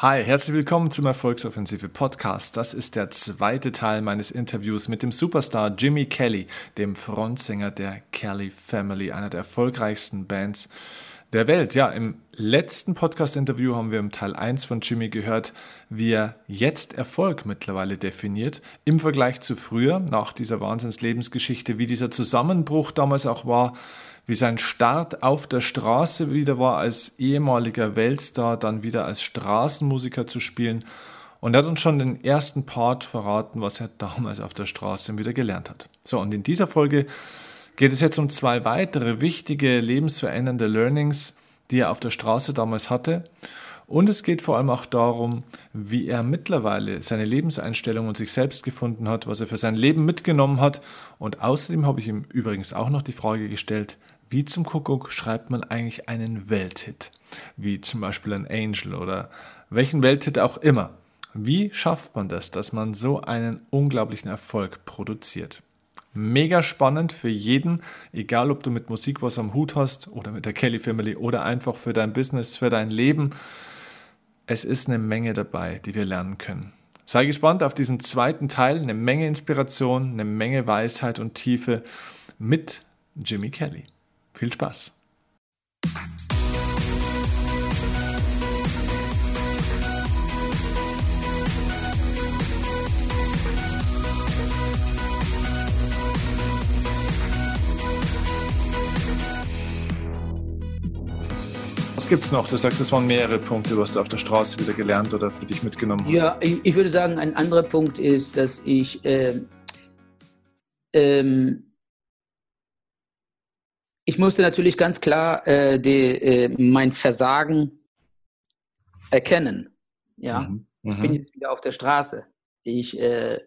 Hi, herzlich willkommen zum Erfolgsoffensive Podcast. Das ist der zweite Teil meines Interviews mit dem Superstar Jimmy Kelly, dem Frontsänger der Kelly Family, einer der erfolgreichsten Bands der Welt. Ja, im letzten Podcast-Interview haben wir im Teil 1 von Jimmy gehört, wie er jetzt Erfolg mittlerweile definiert, im Vergleich zu früher, nach dieser Wahnsinnslebensgeschichte, wie dieser Zusammenbruch damals auch war, wie sein Start auf der Straße wieder war, als ehemaliger Weltstar dann wieder als Straßenmusiker zu spielen. Und er hat uns schon den ersten Part verraten, was er damals auf der Straße wieder gelernt hat. So, und in dieser Folge geht es jetzt um zwei weitere wichtige, lebensverändernde Learnings, die er auf der Straße damals hatte. Und es geht vor allem auch darum, wie er mittlerweile seine Lebenseinstellung und sich selbst gefunden hat, was er für sein Leben mitgenommen hat. Und außerdem habe ich ihm übrigens auch noch die Frage gestellt, wie zum Kuckuck schreibt man eigentlich einen Welthit? Wie zum Beispiel ein Angel oder welchen Welthit auch immer. Wie schafft man das, dass man so einen unglaublichen Erfolg produziert? Mega spannend für jeden, egal ob du mit Musik was am Hut hast oder mit der Kelly Family oder einfach für dein Business, für dein Leben. Es ist eine Menge dabei, die wir lernen können. Sei gespannt auf diesen zweiten Teil, eine Menge Inspiration, eine Menge Weisheit und Tiefe mit Jimmy Kelly. Viel Spaß! Was es noch? Du sagst, es waren mehrere Punkte, was du auf der Straße wieder gelernt oder für dich mitgenommen hast. Ja, ich, ich würde sagen, ein anderer Punkt ist, dass ich äh, ähm, ich musste natürlich ganz klar äh, die, äh, mein Versagen erkennen. Ja, mhm. Mhm. ich bin jetzt wieder auf der Straße. Ich, äh,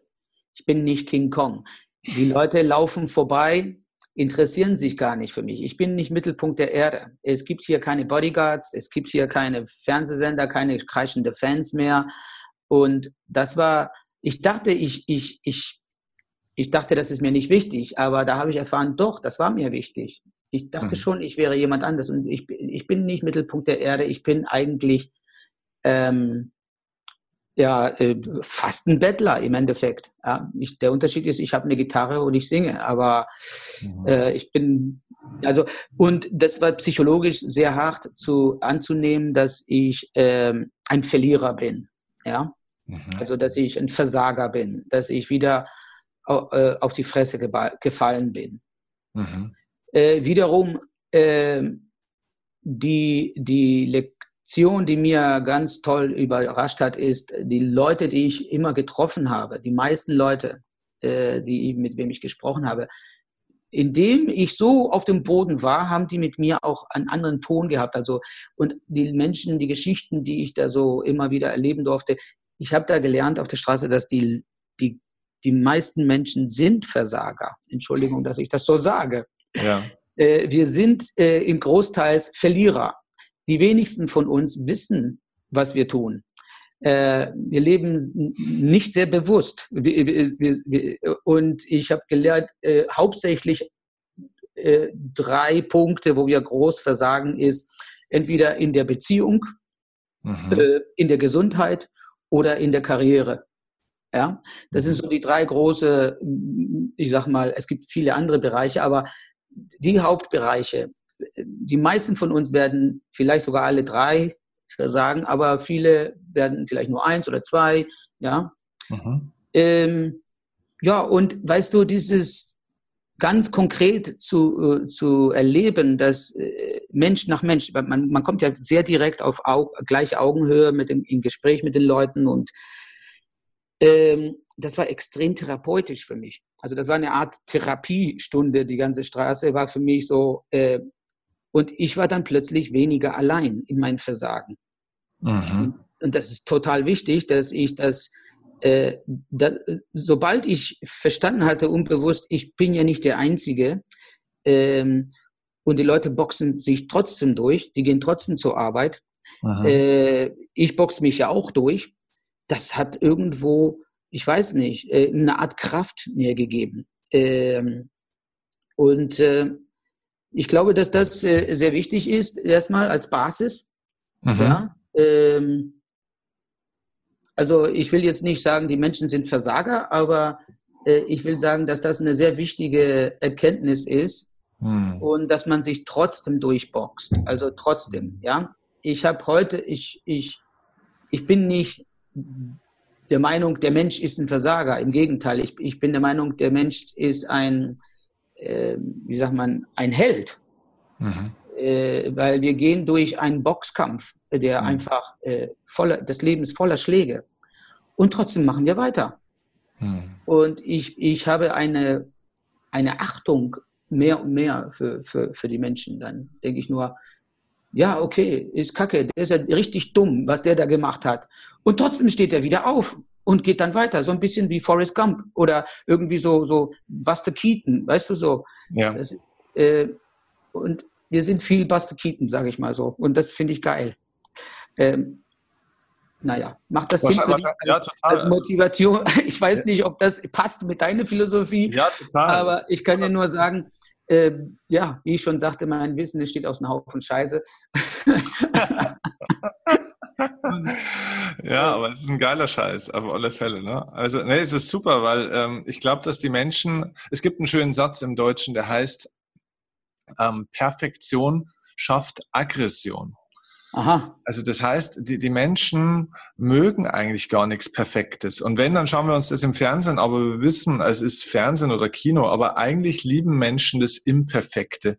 ich bin nicht King Kong. Die Leute laufen vorbei, interessieren sich gar nicht für mich. Ich bin nicht Mittelpunkt der Erde. Es gibt hier keine Bodyguards, es gibt hier keine Fernsehsender, keine kreischende Fans mehr. Und das war, ich dachte, ich, ich, ich, ich dachte, das ist mir nicht wichtig, aber da habe ich erfahren, doch, das war mir wichtig. Ich dachte mhm. schon, ich wäre jemand anders und ich, ich bin nicht Mittelpunkt der Erde. Ich bin eigentlich ähm, ja, äh, fast ein Bettler im Endeffekt. Ja, ich, der Unterschied ist, ich habe eine Gitarre und ich singe, aber mhm. äh, ich bin, also, und das war psychologisch sehr hart zu, anzunehmen, dass ich ähm, ein Verlierer bin. Ja, mhm. also, dass ich ein Versager bin, dass ich wieder äh, auf die Fresse gefallen bin. Mhm. Äh, wiederum äh, die, die Lektion, die mir ganz toll überrascht hat, ist, die Leute, die ich immer getroffen habe, die meisten Leute, äh, die, mit wem ich gesprochen habe, indem ich so auf dem Boden war, haben die mit mir auch einen anderen Ton gehabt. Also, und die Menschen, die Geschichten, die ich da so immer wieder erleben durfte, ich habe da gelernt auf der Straße, dass die, die, die meisten Menschen sind Versager. Entschuldigung, dass ich das so sage. Ja. Äh, wir sind äh, im Großteils Verlierer. Die wenigsten von uns wissen, was wir tun. Äh, wir leben nicht sehr bewusst. Und ich habe gelernt, äh, hauptsächlich äh, drei Punkte, wo wir groß versagen, ist entweder in der Beziehung, mhm. Äh, in der Gesundheit oder in der Karriere. Ja, das sind mhm. so die drei große, ich sag mal, es gibt viele andere Bereiche, aber die Hauptbereiche. Die meisten von uns werden vielleicht sogar alle drei versagen, aber viele werden vielleicht nur eins oder zwei. Ja. Mhm. Ähm, ja, und weißt du, dieses ganz konkret zu, äh, zu erleben, dass äh, Mensch nach Mensch, man, man kommt ja sehr direkt auf Au gleiche Augenhöhe mit dem, im Gespräch mit den Leuten und ähm, das war extrem therapeutisch für mich. Also das war eine Art Therapiestunde, die ganze Straße war für mich so. Äh, und ich war dann plötzlich weniger allein in meinem Versagen. Mhm. Und das ist total wichtig, dass ich das, äh, da, sobald ich verstanden hatte, unbewusst, ich bin ja nicht der Einzige, ähm, und die Leute boxen sich trotzdem durch, die gehen trotzdem zur Arbeit. Äh, ich boxe mich ja auch durch. Das hat irgendwo ich weiß nicht, äh, eine Art Kraft mir gegeben. Ähm, und äh, ich glaube, dass das äh, sehr wichtig ist, erstmal als Basis. Mhm. Ja, ähm, also ich will jetzt nicht sagen, die Menschen sind Versager, aber ich will sagen, dass das eine sehr wichtige Erkenntnis ist hm. und dass man sich trotzdem durchboxt. Also trotzdem, ja. Ich habe heute, ich, ich, ich bin nicht der Meinung, der Mensch ist ein Versager. Im Gegenteil, ich, ich bin der Meinung, der Mensch ist ein, äh, wie sagt man, ein Held. Mhm. Äh, weil wir gehen durch einen Boxkampf, der mhm. einfach äh, voller, das Leben ist voller Schläge. Und trotzdem machen wir weiter. Mhm. Und ich, ich habe eine, eine Achtung mehr und mehr für, für, für die Menschen. Dann denke ich nur, ja, okay, ist kacke, der ist ja richtig dumm, was der da gemacht hat. Und trotzdem steht er wieder auf und geht dann weiter. So ein bisschen wie Forrest Gump oder irgendwie so, so Buster Keaton, weißt du so. Ja. Das, äh, und wir sind viel Buster Keaton, sage ich mal so. Und das finde ich geil. Ähm, naja, macht das Sinn für dich ja, als, als, Motivation? Ich weiß nicht, ob das passt mit deiner Philosophie. Ja, total. Aber ich kann dir nur sagen, äh, ja, wie ich schon sagte, mein Wissen steht aus einem Haufen Scheiße. ja, aber es ist ein geiler Scheiß, auf alle Fälle. Ne? Also, nee, es ist super, weil ähm, ich glaube, dass die Menschen, es gibt einen schönen Satz im Deutschen, der heißt, ähm, Perfektion schafft Aggression. Aha. Also das heißt, die, die Menschen mögen eigentlich gar nichts Perfektes. Und wenn, dann schauen wir uns das im Fernsehen, aber wir wissen, es ist Fernsehen oder Kino, aber eigentlich lieben Menschen das Imperfekte.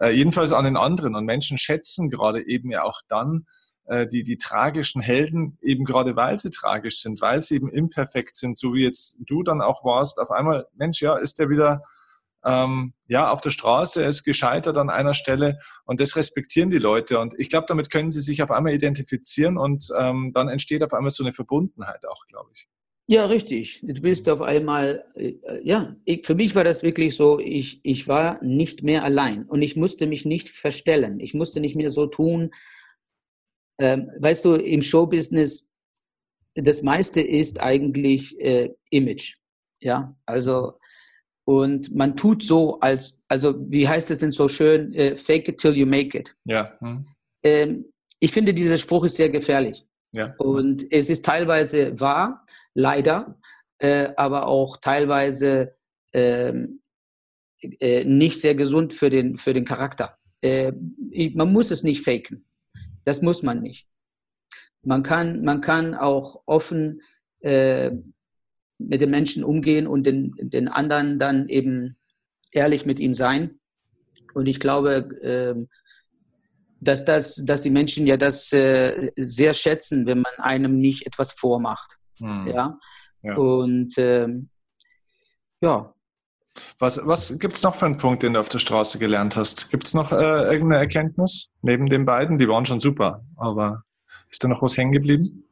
Äh, jedenfalls an den anderen. Und Menschen schätzen gerade eben ja auch dann äh, die, die tragischen Helden, eben gerade weil sie tragisch sind, weil sie eben imperfekt sind, so wie jetzt du dann auch warst, auf einmal, Mensch, ja, ist der wieder ähm, ja, auf der Straße, er ist gescheitert an einer Stelle und das respektieren die Leute. Und ich glaube, damit können sie sich auf einmal identifizieren und ähm, dann entsteht auf einmal so eine Verbundenheit auch, glaube ich. Ja, richtig. Du bist auf einmal, äh, ja, ich, für mich war das wirklich so, ich, ich war nicht mehr allein und ich musste mich nicht verstellen. Ich musste nicht mehr so tun. Ähm, weißt du, im Showbusiness, das meiste ist eigentlich äh, Image. Ja, also und man tut so, als, also wie heißt es denn so schön, äh, fake it till you make it. Ja. Hm. Ähm, ich finde, dieser Spruch ist sehr gefährlich. Ja. Und es ist teilweise wahr, leider, äh, aber auch teilweise ähm, äh, nicht sehr gesund für den, für den Charakter. Äh, man muss es nicht faken. Das muss man nicht. Man kann, man kann auch offen äh, mit den Menschen umgehen und den, den anderen dann eben ehrlich mit ihm sein. Und ich glaube, ähm, dass, das, dass die Menschen ja das äh, sehr schätzen, wenn man einem nicht etwas vormacht. Hm. Ja? ja? Und ähm, ja. Was, was gibt es noch für einen Punkt, den du auf der Straße gelernt hast? Gibt es noch äh, irgendeine Erkenntnis neben den beiden? Die waren schon super, aber ist da noch was hängen geblieben?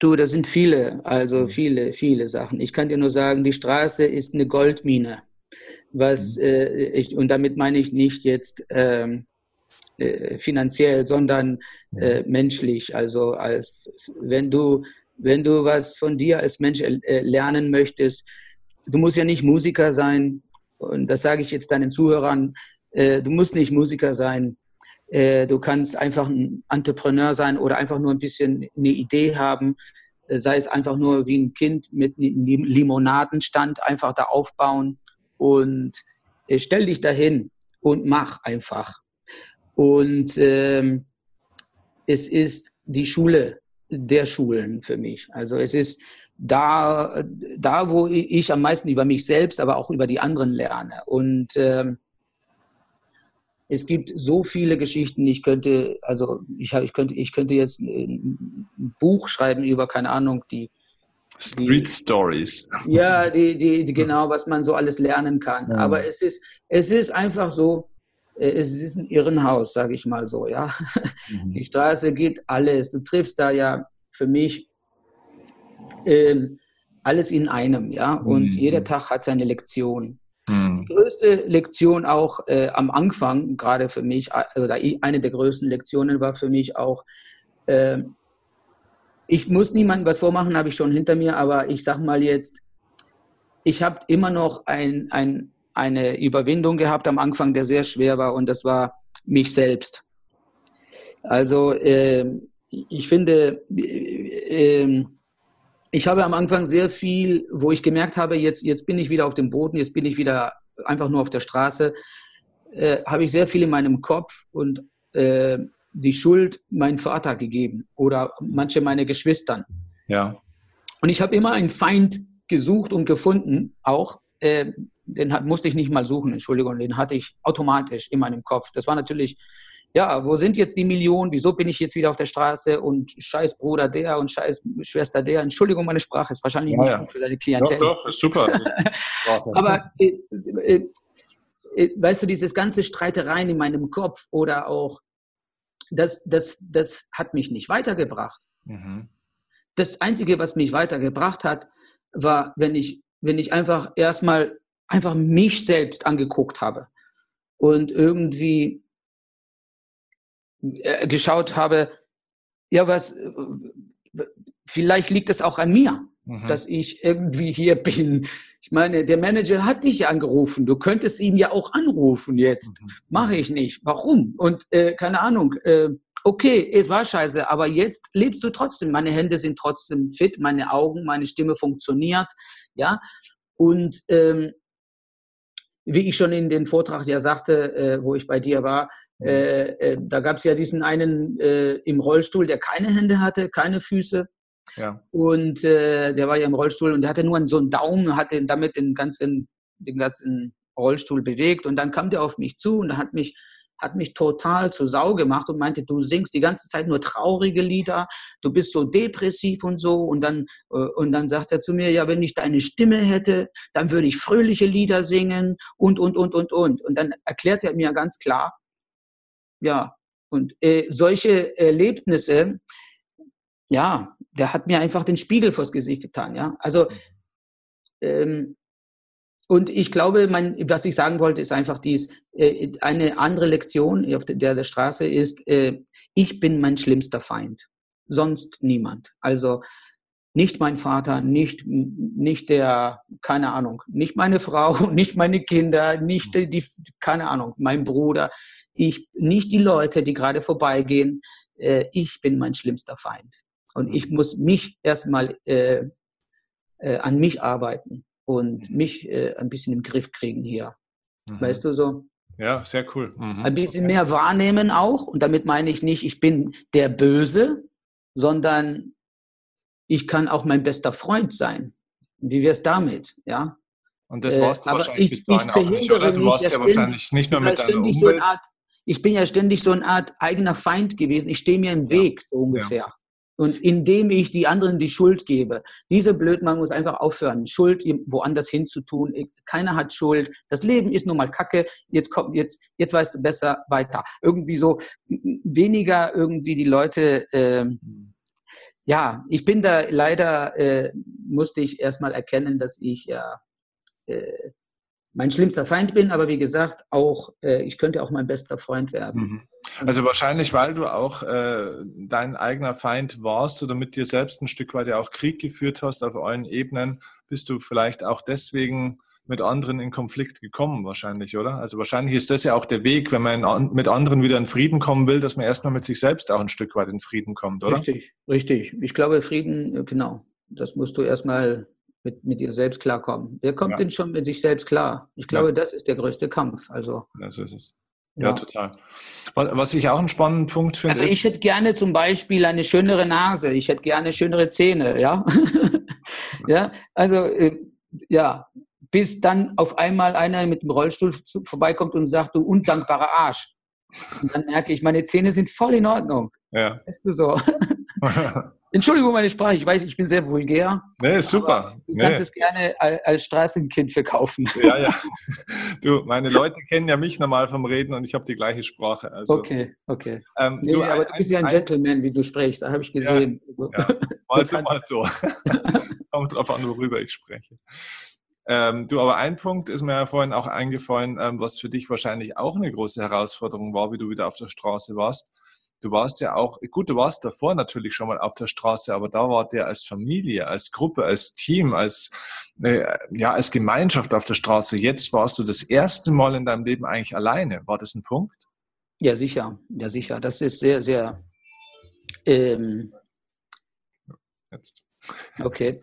Du, das sind viele, also mhm. viele, viele Sachen. Ich kann dir nur sagen, die Straße ist eine Goldmine. Was, mhm. äh, ich, und damit meine ich nicht jetzt ähm, äh, finanziell, sondern äh, menschlich. Also als wenn du, wenn du was von dir als Mensch äh, lernen möchtest, du musst ja nicht Musiker sein, und das sage ich jetzt deinen Zuhörern, äh, du musst nicht Musiker sein, du kannst einfach ein Entrepreneur sein oder einfach nur ein bisschen eine Idee haben, äh, sei es einfach nur wie ein Kind mit einem Limonadenstand einfach da aufbauen und äh, stell dich dahin und mach einfach. Und ähm, es ist die Schule der Schulen für mich. Also es ist da, da, wo ich am meisten über mich selbst, aber auch über die anderen lerne. Und ähm, es gibt so viele Geschichten. Ich könnte, also ich, ich könnte, ich könnte jetzt ein Buch schreiben über, keine Ahnung, die Street die, Stories. Ja, die, die, die, genau, was man so alles lernen kann. Ja. Aber es ist, es ist einfach so, äh, es ist ein Irrenhaus, sage ich mal so, ja. Mhm. Die Straße geht alles. Du triffst da ja für mich ähm, alles in einem, ja. Und mhm. jeder Tag hat seine Lektion. Größte Lektion auch äh, am Anfang, gerade für mich, oder eine der größten Lektionen war für mich auch, äh, ich muss niemandem was vormachen, habe ich schon hinter mir, aber ich sage mal jetzt, ich habe immer noch ein, ein, eine Überwindung gehabt am Anfang, der sehr schwer war und das war mich selbst. Also äh, ich finde, äh, ich habe am Anfang sehr viel, wo ich gemerkt habe, jetzt, jetzt bin ich wieder auf dem Boden, jetzt bin ich wieder einfach nur auf der Straße, äh, habe ich sehr viel in meinem Kopf und äh, die Schuld meinem Vater gegeben oder manche meine Geschwistern. Ja. Und ich habe immer einen Feind gesucht und gefunden, auch. Äh, den hat, musste ich nicht mal suchen, Entschuldigung, den hatte ich automatisch in meinem Kopf. Das war natürlich ja, wo sind jetzt die Millionen? Wieso bin ich jetzt wieder auf der Straße und scheiß Bruder der und scheiß Schwester der? Entschuldigung, meine Sprache ist wahrscheinlich ja, nicht ja. gut für deine Klientel. Doch, doch, ist super. Aber äh, äh, äh, weißt du, dieses ganze Streitereien in meinem Kopf oder auch, das, das, das hat mich nicht weitergebracht. Mhm. Das Einzige, was mich weitergebracht hat, war, wenn ich, wenn ich einfach erstmal einfach mich selbst angeguckt habe und irgendwie äh, geschaut habe, ja, was, vielleicht liegt es auch an mir, mhm. dass ich irgendwie hier bin. Ich meine, der Manager hat dich angerufen. Du könntest ihn ja auch anrufen jetzt. Mhm. Mache ich nicht. Warum? Und äh, keine Ahnung. Äh, okay, es war scheiße, aber jetzt lebst du trotzdem. Meine Hände sind trotzdem fit, meine Augen, meine Stimme funktioniert. Ja. Und ähm, wie ich schon in dem Vortrag ja sagte, äh, wo ich bei dir war. Äh, äh, da gab es ja diesen einen äh, im Rollstuhl, der keine Hände hatte, keine Füße. Ja. Und äh, der war ja im Rollstuhl und der hatte nur so einen Daumen, hatte damit den ganzen, den ganzen Rollstuhl bewegt. Und dann kam der auf mich zu und hat mich, hat mich total zur Sau gemacht und meinte, du singst die ganze Zeit nur traurige Lieder, du bist so depressiv und so. Und dann, äh, und dann sagt er zu mir, ja, wenn ich deine Stimme hätte, dann würde ich fröhliche Lieder singen und, und, und, und, und. Und dann erklärt er mir ganz klar, ja, und äh, solche Erlebnisse, ja, der hat mir einfach den Spiegel vors Gesicht getan, ja. Also, ähm, und ich glaube, mein, was ich sagen wollte, ist einfach dies, äh, eine andere Lektion auf der, der Straße ist, äh, ich bin mein schlimmster Feind, sonst niemand. Also, nicht mein Vater, nicht, nicht der, keine Ahnung, nicht meine Frau, nicht meine Kinder, nicht die, keine Ahnung, mein Bruder ich, nicht die Leute, die gerade vorbeigehen. Äh, ich bin mein schlimmster Feind. Und ich muss mich erstmal äh, äh, an mich arbeiten und mich äh, ein bisschen im Griff kriegen hier. Mhm. Weißt du so? Ja, sehr cool. Mhm. Ein bisschen mehr wahrnehmen auch. Und damit meine ich nicht, ich bin der Böse, sondern ich kann auch mein bester Freund sein. Wie wäre es damit? Ja. Und das warst du äh, wahrscheinlich ich, bis dahin auch nicht, oder? Du warst ja wahrscheinlich nicht nur mit deiner Umwelt. So Art, ich bin ja ständig so eine Art eigener Feind gewesen. Ich stehe mir im Weg, so ungefähr. Ja. Und indem ich die anderen die Schuld gebe, diese Blödmann muss einfach aufhören, Schuld woanders hinzutun. Keiner hat Schuld. Das Leben ist nun mal Kacke. Jetzt kommt, jetzt, jetzt weißt du besser weiter. Irgendwie so weniger irgendwie die Leute. Äh, ja, ich bin da leider äh, musste ich erstmal erkennen, dass ich ja äh, mein schlimmster Feind bin, aber wie gesagt, auch äh, ich könnte auch mein bester Freund werden. Mhm. Also wahrscheinlich, weil du auch äh, dein eigener Feind warst oder mit dir selbst ein Stück weit ja auch Krieg geführt hast auf allen Ebenen, bist du vielleicht auch deswegen mit anderen in Konflikt gekommen, wahrscheinlich, oder? Also wahrscheinlich ist das ja auch der Weg, wenn man mit anderen wieder in Frieden kommen will, dass man erstmal mit sich selbst auch ein Stück weit in Frieden kommt, oder? Richtig, richtig. Ich glaube, Frieden, genau, das musst du erstmal mit, mit dir selbst klarkommen. Wer kommt ja. denn schon mit sich selbst klar? Ich glaube, ja. das ist der größte Kampf. Also, ja, so ist es. Ja, ja, total. Was ich auch einen spannenden Punkt finde. Also ich hätte gerne zum Beispiel eine schönere Nase, ich hätte gerne schönere Zähne, ja. ja, also äh, ja, bis dann auf einmal einer mit dem Rollstuhl vorbeikommt und sagt, du undankbarer Arsch. Und dann merke ich, meine Zähne sind voll in Ordnung. Ja. Weißt du so? Entschuldigung, meine Sprache, ich weiß, ich bin sehr vulgär. Nee, ist super. Du nee. kannst es gerne als Straßenkind verkaufen. Ja, ja. Du, meine Leute kennen ja mich normal vom Reden und ich habe die gleiche Sprache. Also, okay, okay. Ähm, nee, du, aber du bist ja ein, ein Gentleman, wie du sprichst, da habe ich gesehen. Ja, ja. Mal so, mal so. Kommt drauf an, worüber ich spreche. Ähm, du, aber ein Punkt ist mir ja vorhin auch eingefallen, ähm, was für dich wahrscheinlich auch eine große Herausforderung war, wie du wieder auf der Straße warst du warst ja auch, gut, du warst davor natürlich schon mal auf der Straße, aber da war der als Familie, als Gruppe, als Team, als, äh, ja, als Gemeinschaft auf der Straße. Jetzt warst du das erste Mal in deinem Leben eigentlich alleine. War das ein Punkt? Ja, sicher. Ja, sicher. Das ist sehr, sehr. Ähm, Jetzt. Okay.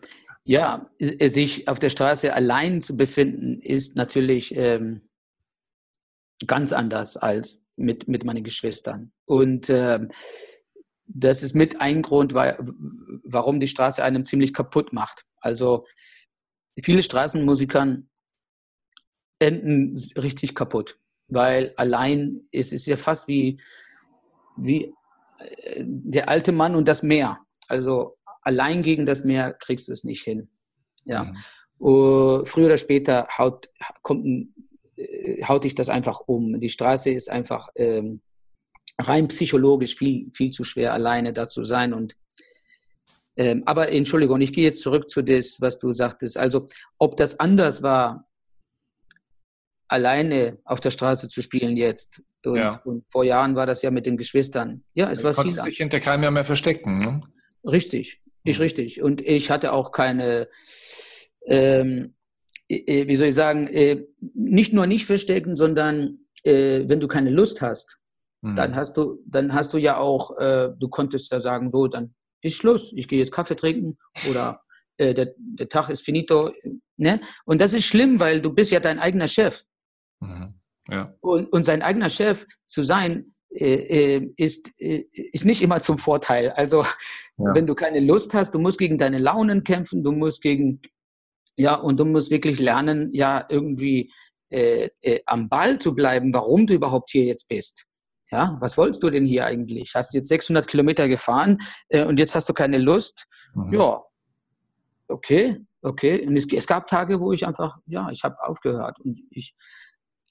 Ja, sich auf der Straße allein zu befinden, ist natürlich ähm, ganz anders als mit, mit meinen Geschwistern. Und ähm, das ist mit ein Grund, weil, warum die Straße einem ziemlich kaputt macht. Also viele Straßenmusikern enden richtig kaputt, weil allein es ist ja fast wie, wie äh, der alte Mann und das Meer. Also allein gegen das Meer kriegst du es nicht hin. Ja. Mhm. Uh, früher oder später haut, kommt, äh, haut dich das einfach um. Die Straße ist einfach ähm, rein psychologisch viel, viel zu schwer, alleine da zu sein. Und, ähm, aber Entschuldigung, ich gehe jetzt zurück zu das, was du sagtest. Also, ob das anders war, alleine auf der Straße zu spielen jetzt. Und, ja. und vor Jahren war das ja mit den Geschwistern. Ja, es du war viel. Du sich hinter keinem mehr verstecken. Ne? Richtig, ich mhm. richtig. Und ich hatte auch keine, ähm, wie soll ich sagen, äh, nicht nur nicht verstecken, sondern äh, wenn du keine Lust hast, Mhm. Dann hast du, dann hast du ja auch, äh, du konntest ja sagen, so, dann ist Schluss, ich gehe jetzt Kaffee trinken oder äh, der, der Tag ist finito. Ne? Und das ist schlimm, weil du bist ja dein eigener Chef. Mhm. Ja. Und, und sein eigener Chef zu sein, ist, äh, ist nicht immer zum Vorteil. Also ja. wenn du keine Lust hast, du musst gegen deine Launen kämpfen, du musst gegen, ja, und du musst wirklich lernen, ja, irgendwie äh, äh, am Ball zu bleiben, warum du überhaupt hier jetzt bist. Ja, was wolltest du denn hier eigentlich? Hast du jetzt 600 Kilometer gefahren äh, und jetzt hast du keine Lust? Mhm. Ja, okay, okay. Und es, es, gab Tage, wo ich einfach, ja, ich habe aufgehört und ich,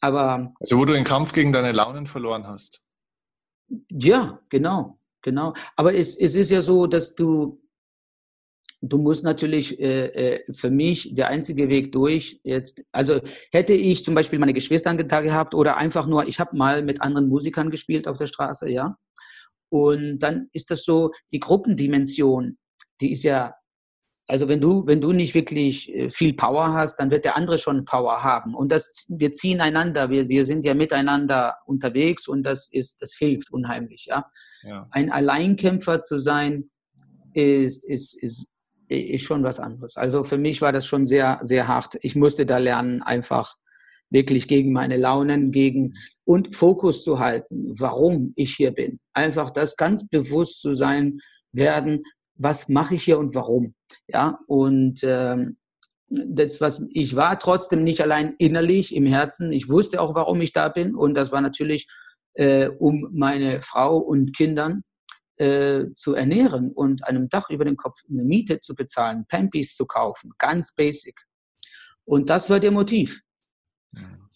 aber. Also wo du den Kampf gegen deine Launen verloren hast. Ja, genau, genau. Aber es, es ist ja so, dass du du musst natürlich äh, äh, für mich der einzige Weg durch jetzt, also hätte ich zum Beispiel meine Geschwister da gehabt oder einfach nur, ich habe mal mit anderen Musikern gespielt auf der Straße, ja. Und dann ist das so, die Gruppendimension, die ist ja, also wenn du, wenn du nicht wirklich äh, viel Power hast, dann wird der andere schon Power haben. Und das, wir ziehen einander, wir, wir sind ja miteinander unterwegs und das ist, das hilft unheimlich, ja. ja. Ein Alleinkämpfer zu sein, ist, ist, ist ist schon was anderes. Also für mich war das schon sehr, sehr hart. Ich musste da lernen, einfach wirklich gegen meine Launen, gegen und Fokus zu halten, warum ich hier bin. Einfach das ganz bewusst zu sein werden, was mache ich hier und warum. Ja, und ähm, das, was ich war trotzdem nicht allein innerlich im Herzen. Ich wusste auch, warum ich da bin. Und das war natürlich äh, um meine Frau und Kindern äh, zu ernähren und einem Dach über den Kopf eine Miete zu bezahlen, Pampis zu kaufen, ganz basic. Und das war der Motiv.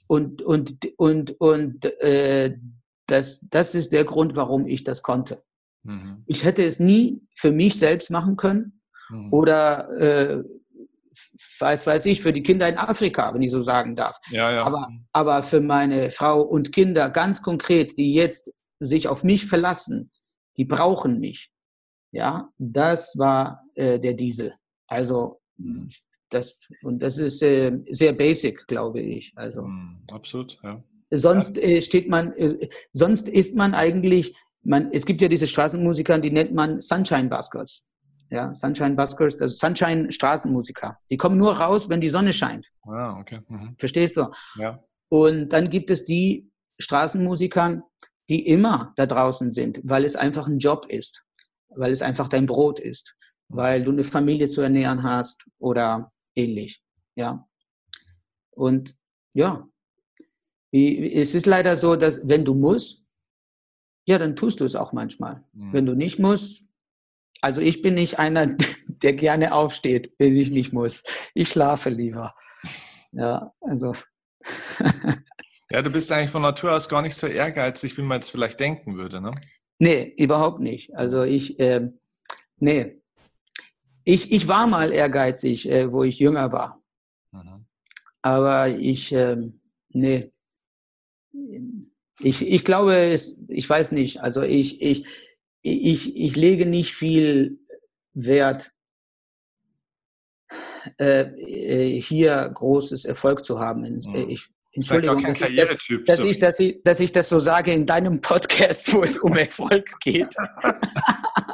Und, und, und, und äh, das, das ist der Grund, warum ich das konnte. Mhm. Ich hätte es nie für mich selbst machen können mhm. oder äh, weiß, weiß ich, für die Kinder in Afrika, wenn ich so sagen darf. Ja, ja. Aber, aber für meine Frau und Kinder ganz konkret, die jetzt sich auf mich verlassen, die brauchen mich. Ja, das war äh, der Diesel. Also mhm. das und das ist äh, sehr basic, glaube ich. Also mhm, absolut, ja. Sonst äh, steht man, äh, sonst ist man eigentlich, man, es gibt ja diese Straßenmusiker, die nennt man Sunshine Buskers. Ja, Sunshine Buskers, also Sunshine Straßenmusiker. Die kommen nur raus, wenn die Sonne scheint. Ah, okay. Mhm. Verstehst du? Ja. Und dann gibt es die Straßenmusiker, die immer da draußen sind, weil es einfach ein Job ist, weil es einfach dein Brot ist, weil du eine Familie zu ernähren hast oder ähnlich. Ja. Und ja, es ist leider so, dass wenn du musst, ja, dann tust du es auch manchmal. Mhm. Wenn du nicht musst, also ich bin nicht einer, der gerne aufsteht, wenn ich nicht muss. Ich schlafe lieber. Ja, also. Ja, du bist eigentlich von Natur aus gar nicht so ehrgeizig, wie man jetzt vielleicht denken würde, ne? Nee, überhaupt nicht. Also ich, äh, nee. Ich, ich war mal ehrgeizig, äh, wo ich jünger war. Mhm. Aber ich, äh, nee. Ich, ich glaube, es, ich weiß nicht. Also ich, ich, ich, ich lege nicht viel Wert, äh, äh hier großes Erfolg zu haben. Mhm. Ich, Entschuldigung, dass ich, das, dass, ich, dass, ich, dass ich das so sage in deinem Podcast, wo es um Erfolg geht.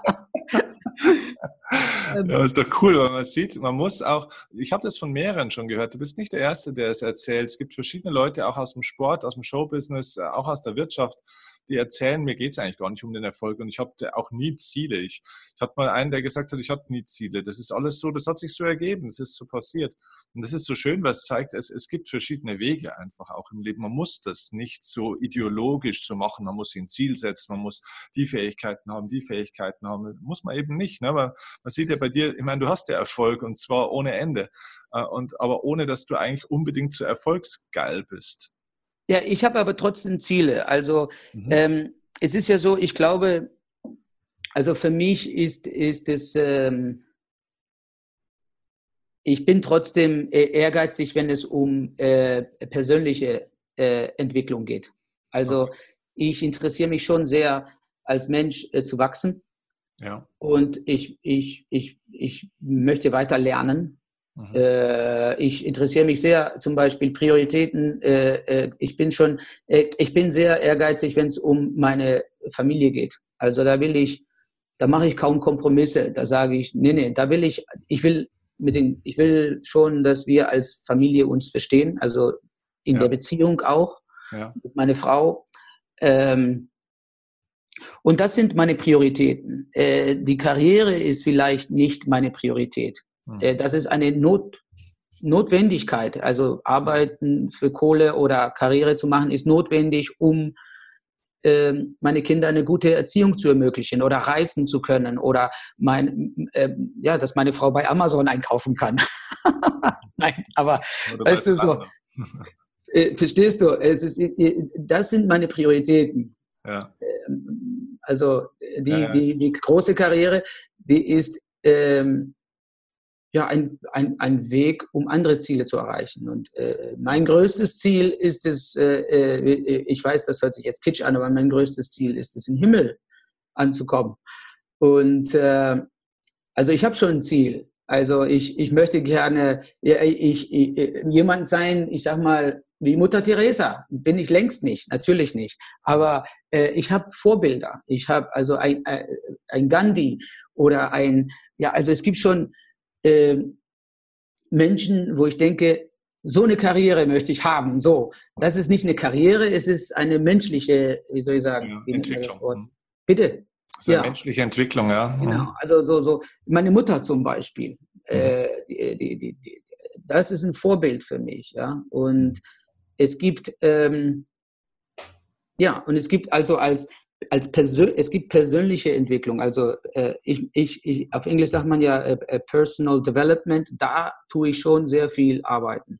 Ja, ist doch cool, weil man sieht, man muss auch, ich habe das von mehreren schon gehört, du bist nicht der Erste, der es erzählt. Es gibt verschiedene Leute, auch aus dem Sport, aus dem Showbusiness, auch aus der Wirtschaft, die erzählen, mir geht es eigentlich gar nicht um den Erfolg und ich habe auch nie Ziele. Ich, ich hatte mal einen, der gesagt hat, ich habe nie Ziele. Das ist alles so, das hat sich so ergeben, das ist so passiert. Und das ist so schön, weil es zeigt, es, es gibt verschiedene Wege einfach auch im Leben. Man muss das nicht so ideologisch so machen. Man muss sich ein Ziel setzen, man muss die Fähigkeiten haben, die Fähigkeiten haben. Muss man eben nicht. Ne? Aber man sieht ja bei dir, ich meine, du hast ja Erfolg und zwar ohne Ende. Äh, und, aber ohne, dass du eigentlich unbedingt zu erfolgsgeil bist. Ja, ich habe aber trotzdem Ziele. Also mhm. ähm, es ist ja so, ich glaube, also für mich ist, ist es, ähm, ich bin trotzdem äh, ehrgeizig, wenn es um äh, persönliche äh, Entwicklung geht. Also okay. ich interessiere mich schon sehr, als Mensch äh, zu wachsen. Ja. Und ich, ich, ich, ich möchte weiter lernen. Mhm. Äh, ich interessiere mich sehr, zum Beispiel Prioritäten. Äh, äh, ich bin schon, ich bin sehr ehrgeizig, wenn es um meine Familie geht. Also da will ich, da mache ich kaum Kompromisse. Da sage ich, nee, nee, da will ich, ich will mit den, ich will schon, dass wir als Familie uns verstehen. Also in ja. der Beziehung auch ja. mit meiner Frau. Ähm, und das sind meine Prioritäten. die Karriere ist vielleicht nicht meine Priorität. Hm. Äh, das ist eine Not, Notwendigkeit. Also Arbeiten für Kohle oder Karriere zu machen, ist notwendig, um ähm, meine Kinder eine gute Erziehung zu ermöglichen oder reisen zu können oder mein, äh, ja, dass meine Frau bei Amazon einkaufen kann. Nein, aber weißt du so, äh, verstehst du, es ist, äh, das sind meine Prioritäten. Ja. Ähm, also die, ja, ja. Die, die große Karriere, die ist ähm, ja, ein, ein, ein Weg, um andere Ziele zu erreichen. Und äh, mein größtes Ziel ist es, äh, äh, ich weiß, das hört sich jetzt kitsch an, aber mein größtes Ziel ist es, im Himmel anzukommen. Und äh, also ich habe schon ein Ziel. Also ich, ich möchte gerne ich, ich, jemand sein, ich sag mal, wie Mutter Teresa. Bin ich längst nicht, natürlich nicht. Aber äh, ich habe Vorbilder. Ich habe also ein, äh, ein Gandhi oder ein, ja, also es gibt schon äh, Menschen, wo ich denke, so eine Karriere möchte ich haben. So, das ist nicht eine Karriere, es ist eine menschliche, wie soll ich sagen, ja, Entwicklung. Bitte. Eine ja. menschliche Entwicklung, ja. Genau, mhm. also so, so meine Mutter zum Beispiel, mhm. äh, die, die, die, das ist ein Vorbild für mich, ja. Und es gibt, ähm, ja, und es gibt also als als Persön es gibt persönliche Entwicklung. Also äh, ich, ich, ich, auf Englisch sagt man ja äh, äh, Personal Development. Da tue ich schon sehr viel arbeiten.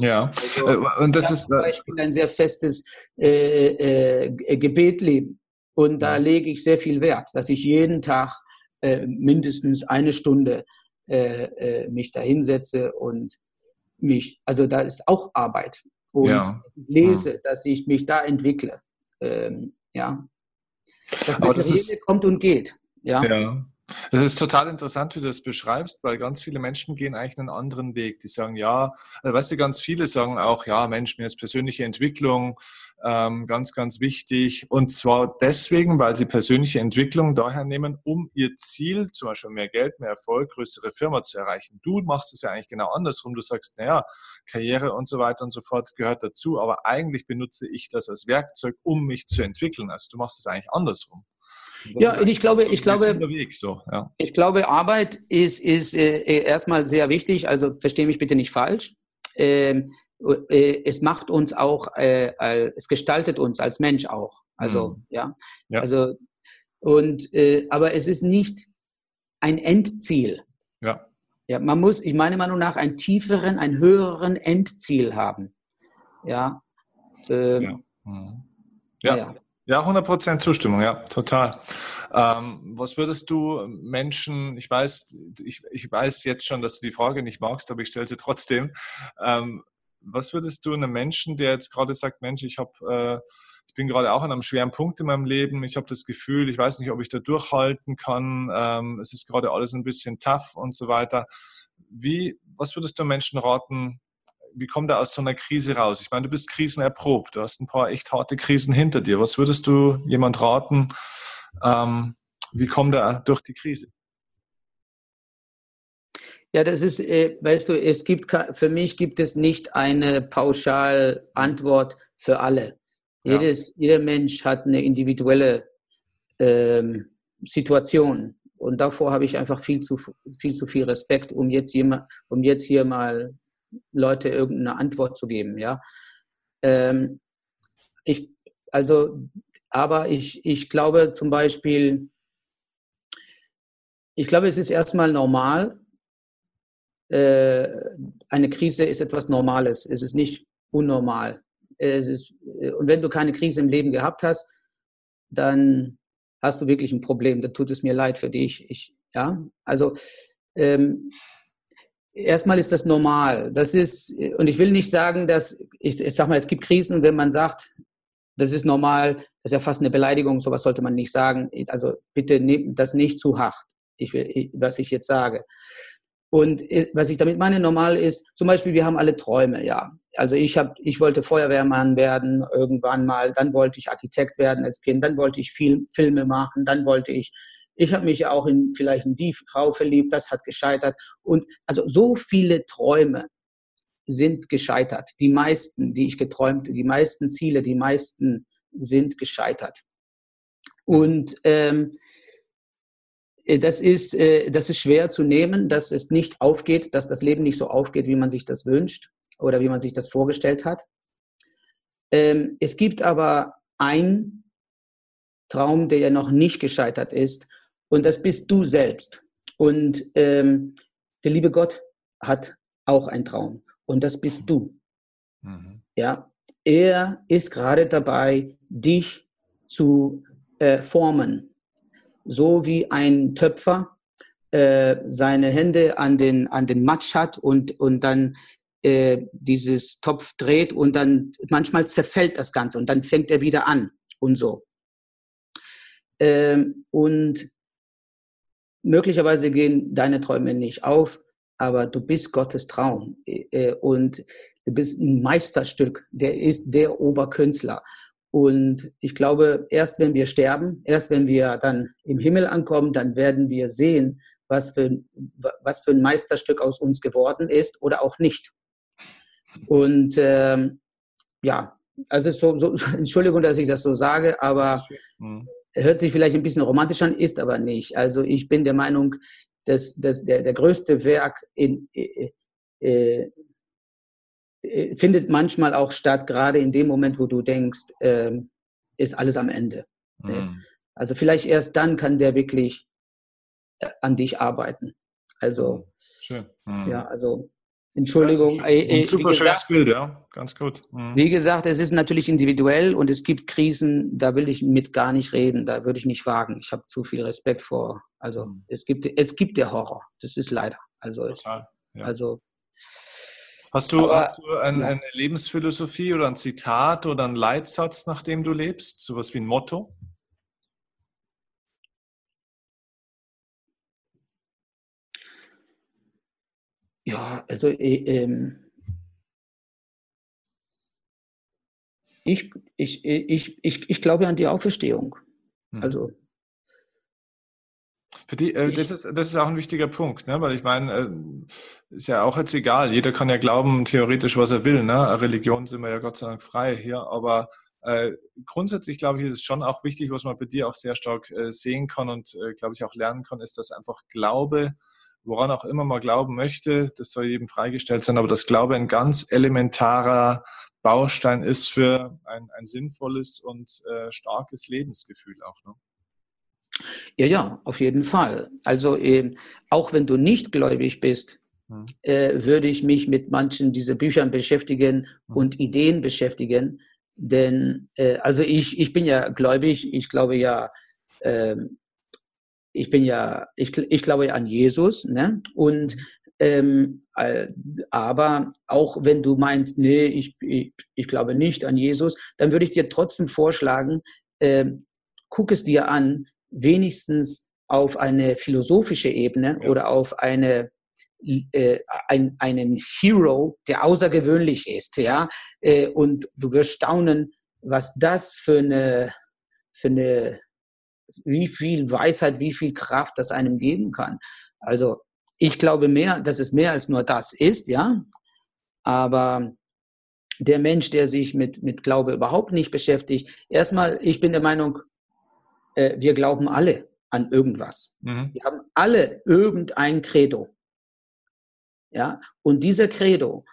Ja, also, äh, und das ist zum Beispiel ein sehr festes äh, äh, Gebetleben. Und da lege ich sehr viel Wert, dass ich jeden Tag mindestens eine Stunde mich da hinsetze und mich, also da ist auch Arbeit. Und ja. lese, ja. dass ich mich da entwickle. Ähm, ja, dass eine das ist, kommt und geht. Ja. ja. Es ist total interessant, wie du das beschreibst, weil ganz viele Menschen gehen eigentlich einen anderen Weg. Die sagen, ja, also weißt du, ganz viele sagen auch, ja, Mensch, mir ist persönliche Entwicklung ähm, ganz, ganz wichtig. Und zwar deswegen, weil sie persönliche Entwicklung daher nehmen, um ihr Ziel, zum Beispiel mehr Geld, mehr Erfolg, größere Firma zu erreichen. Du machst es ja eigentlich genau andersrum. Du sagst, naja, Karriere und so weiter und so fort gehört dazu, aber eigentlich benutze ich das als Werkzeug, um mich zu entwickeln. Also du machst es eigentlich andersrum. Ja, und ich glaube, ich glaube, so, ja. ich glaube, Arbeit ist, ist äh, erstmal sehr wichtig. Also verstehe mich bitte nicht falsch. Ähm, äh, es macht uns auch, äh, es gestaltet uns als Mensch auch. Also, mhm. ja. ja. Also, und, äh, aber es ist nicht ein Endziel. Ja. Ja, man muss, ich meiner Meinung nach, einen tieferen, ein höheren Endziel haben. Ja. Ähm, ja. Mhm. ja. ja. Ja, 100% Zustimmung, ja, total. Ähm, was würdest du Menschen, ich weiß, ich, ich weiß jetzt schon, dass du die Frage nicht magst, aber ich stelle sie trotzdem. Ähm, was würdest du einem Menschen, der jetzt gerade sagt, Mensch, ich habe, äh, ich bin gerade auch an einem schweren Punkt in meinem Leben, ich habe das Gefühl, ich weiß nicht, ob ich da durchhalten kann, ähm, es ist gerade alles ein bisschen tough und so weiter. Wie, was würdest du Menschen raten, wie kommt er aus so einer Krise raus? Ich meine, du bist krisenerprobt, du hast ein paar echt harte Krisen hinter dir. Was würdest du jemand raten, ähm, wie kommt er durch die Krise? Ja, das ist, äh, weißt du, es gibt für mich gibt es nicht eine Pauschalantwort für alle. Ja. Jedes, jeder Mensch hat eine individuelle ähm, Situation. Und davor habe ich einfach viel zu viel, zu viel Respekt, um jetzt, hier, um jetzt hier mal Leute irgendeine Antwort zu geben. Ja? Ähm, ich, also, aber ich, ich glaube zum Beispiel, ich glaube, es ist erstmal normal, äh, eine Krise ist etwas Normales. Es ist nicht unnormal. Es ist, und wenn du keine Krise im Leben gehabt hast, dann hast du wirklich ein Problem. Da tut es mir leid für dich. Ich, ja, also ähm, erstmal ist das normal. Das ist, und ich will nicht sagen, dass, ich, ich sag mal, es gibt Krisen, wenn man sagt, das ist normal, das ist ja fast eine Beleidigung, sowas sollte man nicht sagen. Also bitte nehmt das nicht zu hart, ich was ich jetzt sage. Und äh, was ich damit meine, normal ist, zum Beispiel, wir haben alle Träume, ja. Also ich habe, ich wollte Feuerwehrmann werden irgendwann mal, dann wollte ich Architekt werden als Kind, dann wollte ich Film, Filme machen, dann wollte ich, ich habe mich auch in vielleicht in die Frau verliebt, das hat gescheitert. Und also so viele Träume sind gescheitert. Die meisten, die ich geträumt, die meisten Ziele, die meisten sind gescheitert. Und ähm, äh, das ist, äh, das ist schwer zu nehmen, dass es nicht aufgeht, dass das Leben nicht so aufgeht, wie man sich das wünscht oder wie man sich das vorgestellt hat. Ähm, es gibt aber einen Traum, der ja noch nicht gescheitert ist, und das bist du selbst. Und ähm, der liebe Gott hat auch einen Traum, und das bist du. Mhm. Ja, er ist gerade dabei, dich zu äh, formen so wie ein Töpfer äh, seine Hände an den, an den Matsch hat und, und dann äh, dieses Topf dreht und dann manchmal zerfällt das Ganze und dann fängt er wieder an und so. Ähm, und möglicherweise gehen deine Träume nicht auf, aber du bist Gottes Traum äh, und du bist ein Meisterstück, der ist der Oberkünstler. Und ich glaube, erst wenn wir sterben, erst wenn wir dann im Himmel ankommen, dann werden wir sehen, was für, was für ein Meisterstück aus uns geworden ist oder auch nicht. Und ähm, ja, also so, so, Entschuldigung, dass ich das so sage, aber. Hört sich vielleicht ein bisschen romantisch an, ist aber nicht. Also ich bin der Meinung, dass, dass der, der größte Werk in, äh, äh, äh, findet manchmal auch statt, gerade in dem Moment, wo du denkst, äh, ist alles am Ende. Mhm. Also vielleicht erst dann kann der wirklich äh, an dich arbeiten. Also, mhm. ja, also Entschuldigung. Ja, ein, ein super schönes Bild, ja, ganz gut. Mhm. Wie gesagt, es ist natürlich individuell und es gibt Krisen, da will ich mit gar nicht reden, da würde ich nicht wagen. Ich habe zu viel Respekt vor. Also mhm. es gibt es gibt der Horror, das ist leider. Also, Total, ja. also Hast du, Aber, hast du ein, ja. eine Lebensphilosophie oder ein Zitat oder einen Leitsatz, nach dem du lebst? Sowas wie ein Motto? Ja, also äh, ähm, ich, ich, ich, ich, ich glaube an die Auferstehung. Hm. Also für die, äh, das, ist, das ist auch ein wichtiger Punkt, ne? weil ich meine, äh, ist ja auch jetzt egal. Jeder kann ja glauben, theoretisch, was er will. Ne? Religion sind wir ja Gott sei Dank frei hier, aber äh, grundsätzlich glaube ich, ist es schon auch wichtig, was man bei dir auch sehr stark äh, sehen kann und äh, glaube ich auch lernen kann, ist, dass einfach Glaube, woran auch immer man glauben möchte, das soll jedem freigestellt sein, aber dass Glaube ein ganz elementarer Baustein ist für ein, ein sinnvolles und äh, starkes Lebensgefühl auch. Ne? Ja, ja, auf jeden Fall. Also äh, auch wenn du nicht gläubig bist, mhm. äh, würde ich mich mit manchen dieser Büchern beschäftigen mhm. und Ideen beschäftigen. Denn äh, also ich, ich bin ja gläubig, ich glaube ja, ähm, ich bin ja, ich, ich glaube ja an Jesus, ne? Und ähm, äh, aber auch wenn du meinst, nee, ich, ich, ich, glaube nicht an Jesus, dann würde ich dir trotzdem vorschlagen, äh, guck es dir an, wenigstens auf eine philosophische Ebene ja. oder auf eine äh, ein, einen Hero, der außergewöhnlich ist, ja, äh, und du wirst staunen, was das für eine, für eine, wie viel Weisheit, wie viel Kraft das einem geben kann. Also ich glaube mehr, dass es mehr als nur das ist, ja. Aber der Mensch, der sich mit, mit Glaube überhaupt nicht beschäftigt, erstmal, ich bin der Meinung, äh, wir glauben alle an irgendwas. Mhm. Wir haben alle irgendein Credo. Ja, und dieser Credo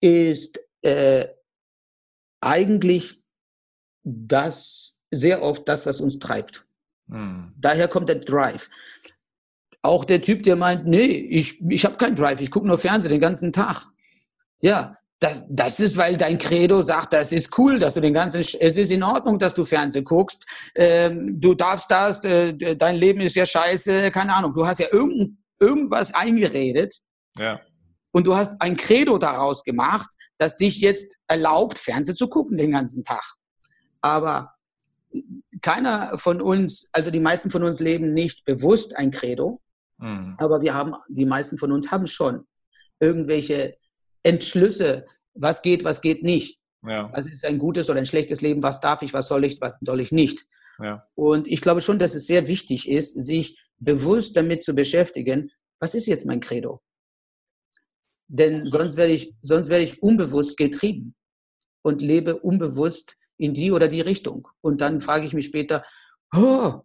ist äh, eigentlich das, sehr oft das, was uns treibt. Mhm. Daher kommt der Drive. Auch der Typ, der meint, nee, ich, ich habe keinen Drive, ich gucke nur Fernsehen den ganzen Tag. Ja, das, das ist, weil dein Credo sagt, das ist cool, dass du den ganzen, es ist in Ordnung, dass du Fernsehen guckst, ähm, du darfst das, äh, dein Leben ist ja scheiße, keine Ahnung, du hast ja irgend, irgendwas eingeredet. Ja. Und du hast ein Credo daraus gemacht, das dich jetzt erlaubt, Fernsehen zu gucken den ganzen Tag. Aber keiner von uns, also die meisten von uns leben nicht bewusst ein Credo, mhm. aber wir haben, die meisten von uns haben schon irgendwelche Entschlüsse, was geht, was geht nicht. Ja. Was ist ein gutes oder ein schlechtes Leben? Was darf ich, was soll ich, was soll ich nicht? Ja. Und ich glaube schon, dass es sehr wichtig ist, sich bewusst damit zu beschäftigen, was ist jetzt mein Credo? Denn sonst werde ich, sonst werde ich unbewusst getrieben und lebe unbewusst in die oder die Richtung. Und dann frage ich mich später, oh,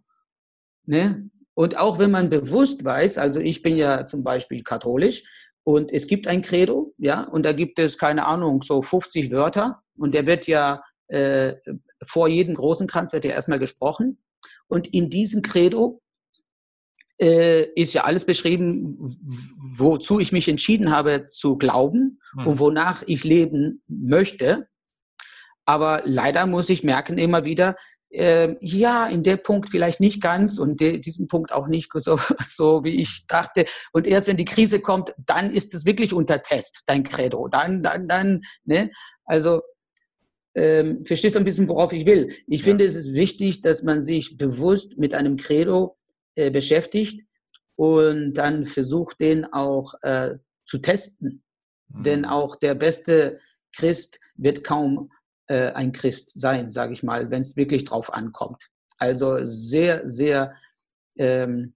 ne? Und auch wenn man bewusst weiß, also ich bin ja zum Beispiel katholisch, und es gibt ein Credo, ja, und da gibt es, keine Ahnung, so 50 Wörter. Und der wird ja äh, vor jedem großen Kranz wird ja erstmal gesprochen. Und in diesem Credo äh, ist ja alles beschrieben, wozu ich mich entschieden habe zu glauben hm. und wonach ich leben möchte. Aber leider muss ich merken immer wieder, äh, ja, in der Punkt vielleicht nicht ganz und de, diesen Punkt auch nicht so, so, wie ich dachte. Und erst wenn die Krise kommt, dann ist es wirklich unter Test, dein Credo. Dann, dann, dann, ne? Also, ähm, verstehst du ein bisschen, worauf ich will? Ich ja. finde, es ist wichtig, dass man sich bewusst mit einem Credo äh, beschäftigt und dann versucht, den auch äh, zu testen. Mhm. Denn auch der beste Christ wird kaum äh, ein Christ sein, sage ich mal, wenn es wirklich drauf ankommt. Also sehr, sehr. Ähm,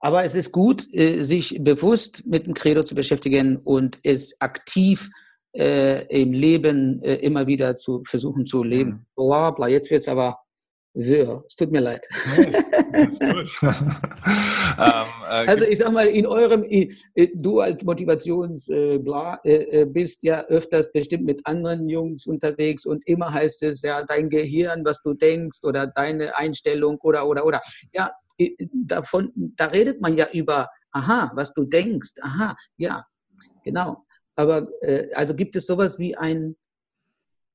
aber es ist gut, äh, sich bewusst mit dem Credo zu beschäftigen und es aktiv äh, im Leben äh, immer wieder zu versuchen zu leben. Bla, bla. Jetzt wird es aber so, es tut mir leid. ähm, äh, also ich sag mal, in eurem, du als Motivations äh, äh, äh, bist ja öfters bestimmt mit anderen Jungs unterwegs und immer heißt es ja dein Gehirn, was du denkst oder deine Einstellung oder oder oder. Ja, davon, da redet man ja über, aha, was du denkst, aha, ja, genau. Aber äh, also gibt es sowas wie ein,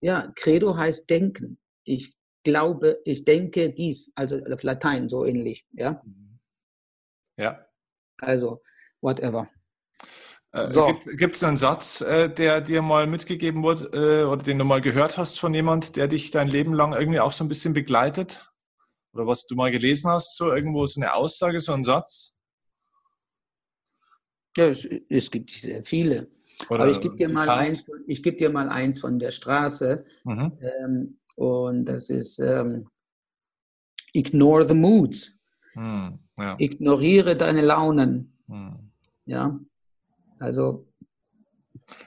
ja, Credo heißt denken. Ich glaube, ich denke dies, also auf Latein so ähnlich, ja. Ja. Also, whatever. Äh, so. Gibt es einen Satz, äh, der dir mal mitgegeben wurde äh, oder den du mal gehört hast von jemand, der dich dein Leben lang irgendwie auch so ein bisschen begleitet? Oder was du mal gelesen hast, so irgendwo so eine Aussage, so ein Satz? Ja, es, es gibt sehr viele. Oder Aber ich gebe dir, mal eins, geb dir mal eins von der Straße. Mhm. Ähm, und das ist ähm, Ignore the Moods. Hm, ja. Ignoriere deine Launen. Hm. Ja, also.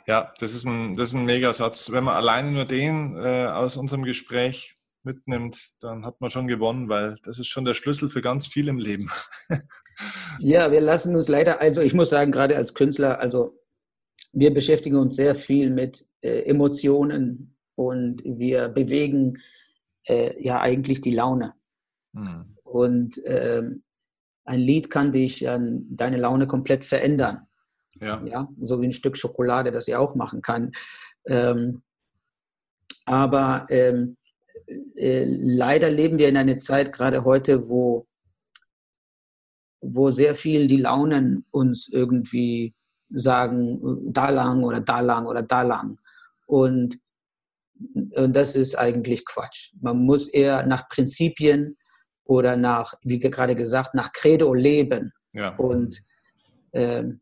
Ja, das ist ein, das ist ein Megasatz. Wenn man alleine nur den äh, aus unserem Gespräch mitnimmt, dann hat man schon gewonnen, weil das ist schon der Schlüssel für ganz viel im Leben. ja, wir lassen uns leider, also ich muss sagen, gerade als Künstler, also wir beschäftigen uns sehr viel mit äh, Emotionen und wir bewegen äh, ja eigentlich die Laune. Mhm. Und ähm, ein Lied kann dich an deine Laune komplett verändern. Ja. ja. So wie ein Stück Schokolade, das ihr auch machen kann. Ähm, aber ähm, äh, leider leben wir in einer Zeit, gerade heute, wo, wo sehr viel die Launen uns irgendwie sagen, da lang oder da lang oder da lang. Und und das ist eigentlich Quatsch. Man muss eher nach Prinzipien oder nach, wie gerade gesagt, nach Credo leben. Ja. Und ähm,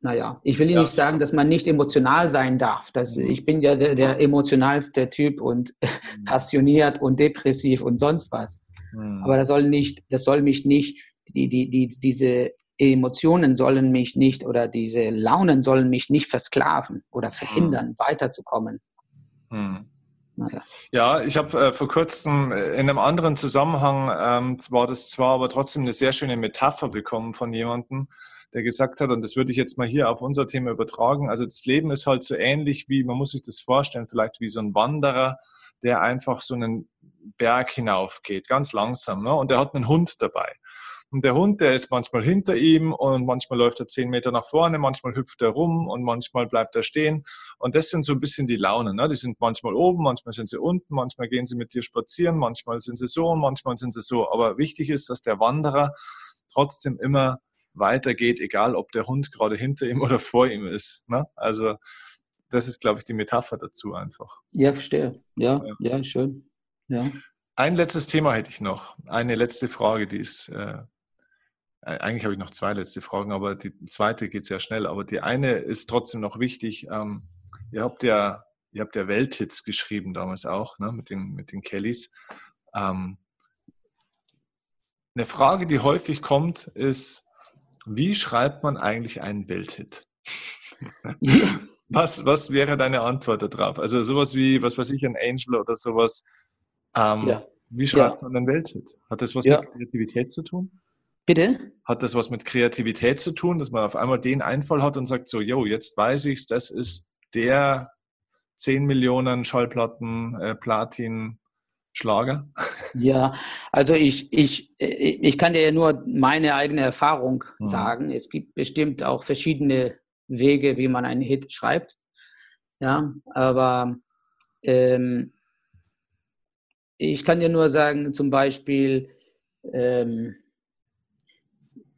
naja, ich will Ihnen ja. nicht sagen, dass man nicht emotional sein darf. Das, mhm. ich bin ja der, der emotionalste Typ und mhm. passioniert und depressiv und sonst was. Mhm. Aber das soll nicht, das soll mich nicht, die, die, die, diese Emotionen sollen mich nicht oder diese Launen sollen mich nicht versklaven oder verhindern, hm. weiterzukommen. Ja, ich habe äh, vor kurzem äh, in einem anderen Zusammenhang, ähm, war das zwar aber trotzdem eine sehr schöne Metapher bekommen von jemandem, der gesagt hat, und das würde ich jetzt mal hier auf unser Thema übertragen, also das Leben ist halt so ähnlich wie, man muss sich das vorstellen, vielleicht wie so ein Wanderer, der einfach so einen Berg hinaufgeht, ganz langsam, ne? und der hat einen Hund dabei. Und der Hund, der ist manchmal hinter ihm und manchmal läuft er zehn Meter nach vorne, manchmal hüpft er rum und manchmal bleibt er stehen. Und das sind so ein bisschen die Launen. Ne? Die sind manchmal oben, manchmal sind sie unten, manchmal gehen sie mit dir spazieren, manchmal sind sie so und manchmal sind sie so. Aber wichtig ist, dass der Wanderer trotzdem immer weitergeht, egal ob der Hund gerade hinter ihm oder vor ihm ist. Ne? Also das ist, glaube ich, die Metapher dazu einfach. Ja, verstehe. Ja, ja, ja schön. Ja. Ein letztes Thema hätte ich noch. Eine letzte Frage, die ist äh, äh, eigentlich habe ich noch zwei letzte Fragen, aber die zweite geht sehr schnell. Aber die eine ist trotzdem noch wichtig. Ähm, ihr habt ja, ihr habt ja Welthits geschrieben damals auch, ne, mit den, mit den Kellys. Ähm, eine Frage, die häufig kommt, ist, wie schreibt man eigentlich einen Welthit? was, was wäre deine Antwort darauf? Also sowas wie, was weiß ich, ein Angel oder sowas. Ähm, ja. Wie schreibt ja. man einen Welthit? Hat das was ja. mit Kreativität zu tun? Bitte? Hat das was mit Kreativität zu tun, dass man auf einmal den Einfall hat und sagt so, yo, jetzt weiß ich's, das ist der 10 Millionen Schallplatten äh, Platin Schlager? Ja, also ich, ich, ich kann dir ja nur meine eigene Erfahrung mhm. sagen. Es gibt bestimmt auch verschiedene Wege, wie man einen Hit schreibt. Ja, aber ähm, ich kann dir nur sagen, zum Beispiel, ähm,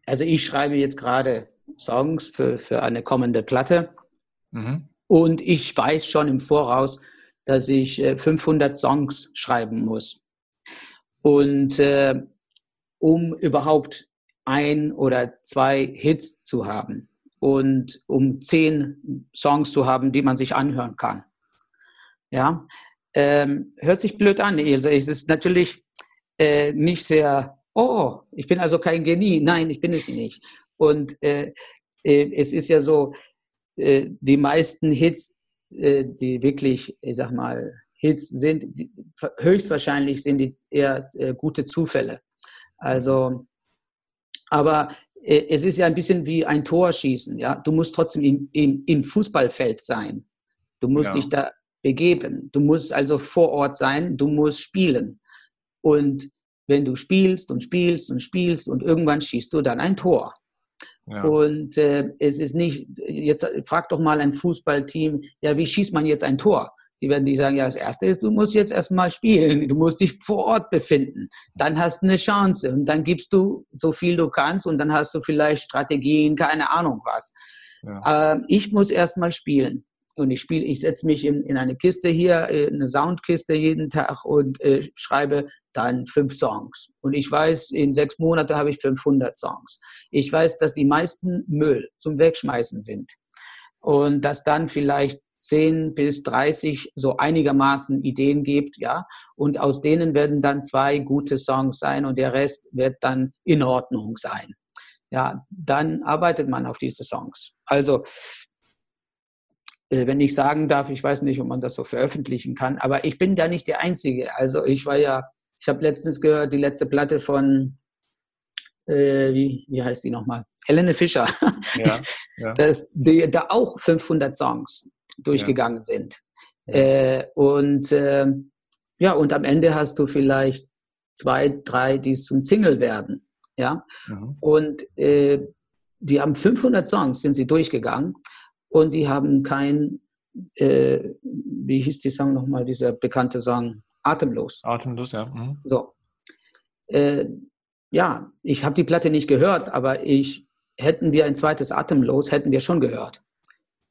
also ich schreibe jetzt gerade Songs für, für eine kommende Platte mhm. und ich weiß schon im Voraus, dass ich 500 äh, Songs schreiben muss. Und äh, um überhaupt ein oder zwei Hits zu haben und um zehn Songs zu haben, die man sich anhören kann. Ja, ähm, hört sich blöd an, Ilse. Es ist natürlich äh, nicht sehr oh, ich bin also kein Genie. Nein, ich bin es nicht. Und äh, äh, es ist ja so, äh, die meisten Hits, äh, die wirklich, ich sag mal, Hits sind, die, höchstwahrscheinlich sind die eher äh, gute Zufälle. Also, aber äh, es ist ja ein bisschen wie ein Tor schießen. Ja? Du musst trotzdem im, im, im Fußballfeld sein. Du musst ja. dich da begeben. Du musst also vor Ort sein. Du musst spielen. Und wenn du spielst und spielst und spielst und irgendwann schießt du dann ein Tor. Ja. Und äh, es ist nicht, jetzt frag doch mal ein Fußballteam, ja, wie schießt man jetzt ein Tor? Die werden die sagen, ja, das Erste ist, du musst jetzt erstmal spielen, du musst dich vor Ort befinden, dann hast du eine Chance und dann gibst du so viel du kannst und dann hast du vielleicht Strategien, keine Ahnung was. Ja. Äh, ich muss erstmal spielen und ich spiele, ich setze mich in, in eine Kiste hier, äh, eine Soundkiste jeden Tag und äh, schreibe dann fünf Songs. Und ich weiß, in sechs Monaten habe ich 500 Songs. Ich weiß, dass die meisten Müll zum Wegschmeißen sind. Und dass dann vielleicht 10 bis 30 so einigermaßen Ideen gibt, ja. Und aus denen werden dann zwei gute Songs sein und der Rest wird dann in Ordnung sein. Ja, dann arbeitet man auf diese Songs. Also, äh, wenn ich sagen darf, ich weiß nicht, ob man das so veröffentlichen kann, aber ich bin da nicht der Einzige. Also ich war ja ich habe letztens gehört, die letzte Platte von, äh, wie, wie heißt die nochmal? Helene Fischer. Ja, ja. Dass die, da auch 500 Songs durchgegangen ja. sind. Äh, und äh, ja, und am Ende hast du vielleicht zwei, drei, die zum Single werden. Ja. Mhm. Und äh, die haben 500 Songs, sind sie durchgegangen und die haben kein, äh, wie hieß die Song nochmal, dieser bekannte Song? Atemlos. Atemlos, ja. Mhm. So. Äh, ja, ich habe die Platte nicht gehört, aber ich hätten wir ein zweites Atemlos, hätten wir schon gehört.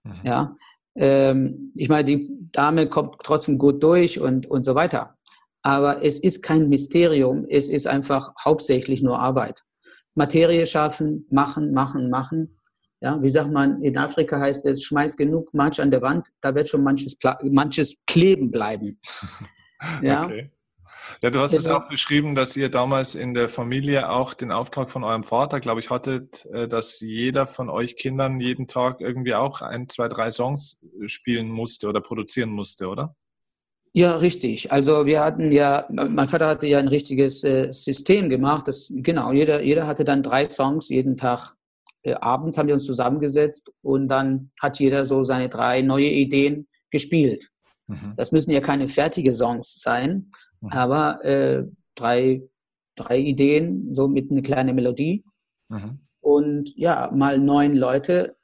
Mhm. Ja. Ähm, ich meine, die Dame kommt trotzdem gut durch und, und so weiter. Aber es ist kein Mysterium, es ist einfach hauptsächlich nur Arbeit. Materie schaffen, machen, machen, machen. Ja, wie sagt man, in Afrika heißt es, schmeiß genug Matsch an der Wand, da wird schon manches, manches kleben bleiben. Ja. Okay. Ja, du hast es auch beschrieben, dass ihr damals in der Familie auch den Auftrag von eurem Vater, glaube ich, hattet, äh, dass jeder von euch Kindern jeden Tag irgendwie auch ein, zwei, drei Songs äh, spielen musste oder produzieren musste, oder? Ja, richtig. Also wir hatten ja, mein Vater hatte ja ein richtiges äh, System gemacht. Das, genau, jeder, jeder hatte dann drei Songs jeden Tag. Abends haben wir uns zusammengesetzt und dann hat jeder so seine drei neue Ideen gespielt. Mhm. Das müssen ja keine fertige Songs sein, mhm. aber äh, drei, drei Ideen, so mit einer kleinen Melodie. Mhm. Und ja, mal neun Leute,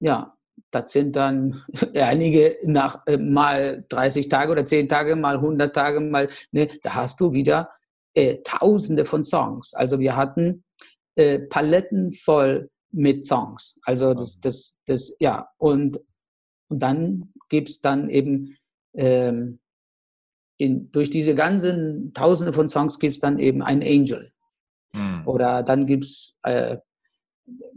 ja, das sind dann einige nach äh, mal 30 Tage oder 10 Tage, mal 100 Tage, mal, ne, da hast du wieder äh, Tausende von Songs. Also wir hatten äh, Paletten voll mit Songs. Also das, das, das, ja, und, und dann gibt es dann eben ähm, in, durch diese ganzen Tausende von Songs gibt es dann eben einen Angel. Mhm. Oder dann gibt es, äh,